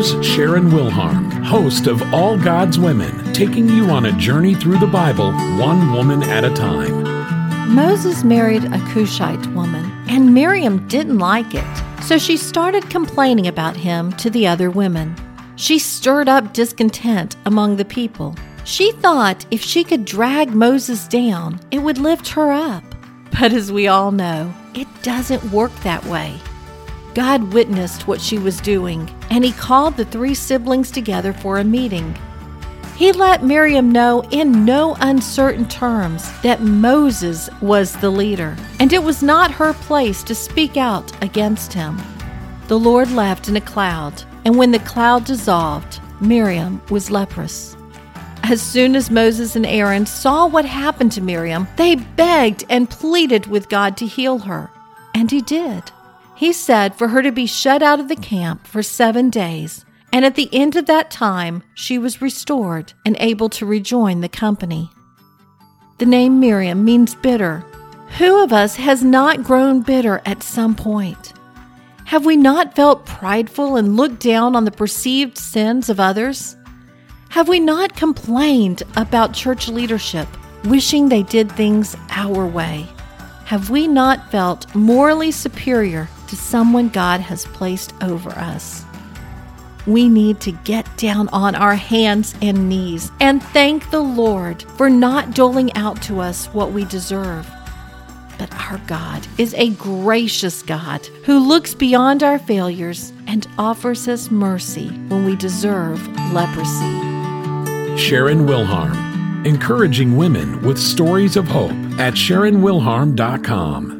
Here's Sharon Wilharm, host of All God's Women, taking you on a journey through the Bible, one woman at a time. Moses married a Cushite woman, and Miriam didn't like it, so she started complaining about him to the other women. She stirred up discontent among the people. She thought if she could drag Moses down, it would lift her up. But as we all know, it doesn't work that way. God witnessed what she was doing, and he called the three siblings together for a meeting. He let Miriam know in no uncertain terms that Moses was the leader, and it was not her place to speak out against him. The Lord left in a cloud, and when the cloud dissolved, Miriam was leprous. As soon as Moses and Aaron saw what happened to Miriam, they begged and pleaded with God to heal her. And he did. He said for her to be shut out of the camp for seven days, and at the end of that time, she was restored and able to rejoin the company. The name Miriam means bitter. Who of us has not grown bitter at some point? Have we not felt prideful and looked down on the perceived sins of others? Have we not complained about church leadership, wishing they did things our way? Have we not felt morally superior to someone God has placed over us. We need to get down on our hands and knees and thank the Lord for not doling out to us what we deserve. But our God is a gracious God who looks beyond our failures and offers us mercy when we deserve leprosy. Sharon Wilharm, encouraging women with stories of hope at SharonWilharm.com.